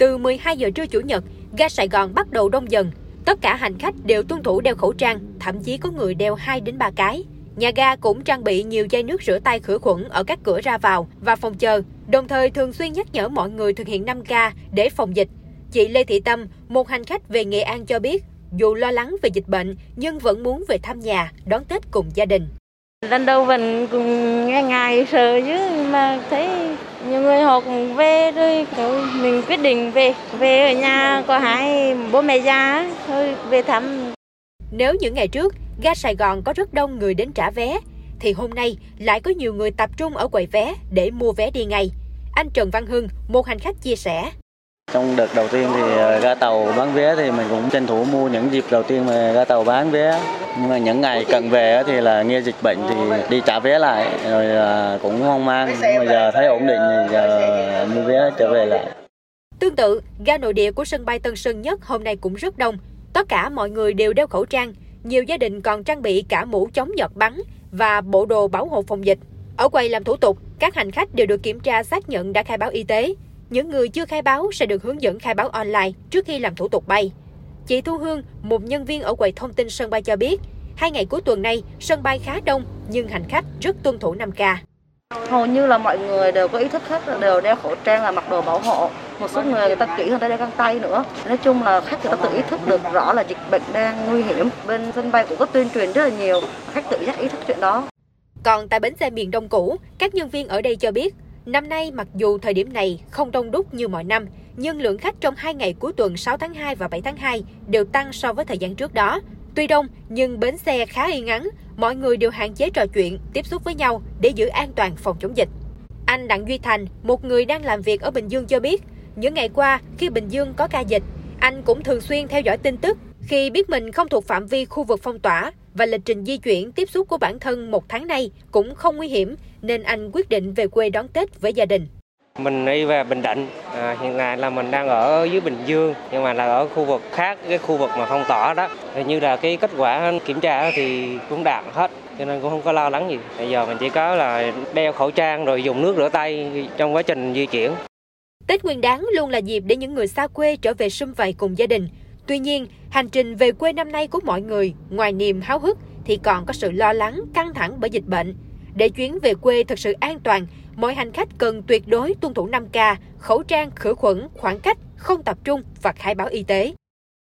Từ 12 giờ trưa Chủ nhật, ga Sài Gòn bắt đầu đông dần. Tất cả hành khách đều tuân thủ đeo khẩu trang, thậm chí có người đeo 2 đến 3 cái. Nhà ga cũng trang bị nhiều dây nước rửa tay khử khuẩn ở các cửa ra vào và phòng chờ, đồng thời thường xuyên nhắc nhở mọi người thực hiện 5K để phòng dịch. Chị Lê Thị Tâm, một hành khách về Nghệ An cho biết, dù lo lắng về dịch bệnh nhưng vẫn muốn về thăm nhà, đón Tết cùng gia đình. Lần đầu mình cũng nghe ngài sợ chứ mà thấy nhiều người họ cũng về rồi thôi mình quyết định về về ở nhà có hai bố mẹ già thôi về thăm Nếu những ngày trước, ga Sài Gòn có rất đông người đến trả vé, thì hôm nay lại có nhiều người tập trung ở quầy vé để mua vé đi ngay. Anh Trần Văn Hưng, một hành khách chia sẻ. Trong đợt đầu tiên thì ra ga tàu bán vé thì mình cũng tranh thủ mua những dịp đầu tiên mà ga tàu bán vé. Nhưng mà những ngày cần về thì là nghe dịch bệnh thì đi trả vé lại rồi ờ, cũng hoang mang. Nhưng mà giờ thấy ổn định thì giờ mua vé trở về lại. Tương tự, ga nội địa của sân bay Tân Sơn Nhất hôm nay cũng rất đông. Tất cả mọi người đều đeo khẩu trang. Nhiều gia đình còn trang bị cả mũ chống giọt bắn và bộ đồ bảo hộ phòng dịch. Ở quầy làm thủ tục, các hành khách đều được kiểm tra xác nhận đã khai báo y tế. Những người chưa khai báo sẽ được hướng dẫn khai báo online trước khi làm thủ tục bay. Chị Thu Hương, một nhân viên ở quầy thông tin sân bay cho biết, hai ngày cuối tuần này sân bay khá đông nhưng hành khách rất tuân thủ 5K. hầu như là mọi người đều có ý thức hết đều đeo khẩu trang là mặc đồ bảo hộ một số người người ta kỹ hơn ta đeo găng tay nữa nói chung là khách người ta tự ý thức được rõ là dịch bệnh đang nguy hiểm bên sân bay cũng có tuyên truyền rất là nhiều khách tự giác ý thức chuyện đó Còn tại bến xe miền Đông cũ, các nhân viên ở đây cho biết, năm nay mặc dù thời điểm này không đông đúc như mọi năm, nhưng lượng khách trong hai ngày cuối tuần 6 tháng 2 và 7 tháng 2 đều tăng so với thời gian trước đó. Tuy đông, nhưng bến xe khá yên ắng, mọi người đều hạn chế trò chuyện, tiếp xúc với nhau để giữ an toàn phòng chống dịch. Anh Đặng Duy Thành, một người đang làm việc ở Bình Dương cho biết, những ngày qua khi Bình Dương có ca dịch, anh cũng thường xuyên theo dõi tin tức khi biết mình không thuộc phạm vi khu vực phong tỏa và lịch trình di chuyển tiếp xúc của bản thân một tháng nay cũng không nguy hiểm nên anh quyết định về quê đón Tết với gia đình. Mình đi về Bình Định, à, hiện tại là mình đang ở dưới Bình Dương nhưng mà là ở khu vực khác cái khu vực mà phong tỏa đó. Thì như là cái kết quả kiểm tra thì cũng đạt hết cho nên cũng không có lo lắng gì. Bây giờ mình chỉ có là đeo khẩu trang rồi dùng nước rửa tay trong quá trình di chuyển. Tết Nguyên đán luôn là dịp để những người xa quê trở về sum vầy cùng gia đình. Tuy nhiên, hành trình về quê năm nay của mọi người, ngoài niềm háo hức thì còn có sự lo lắng, căng thẳng bởi dịch bệnh. Để chuyến về quê thật sự an toàn, mọi hành khách cần tuyệt đối tuân thủ 5K, khẩu trang, khử khuẩn, khoảng cách, không tập trung và khai báo y tế.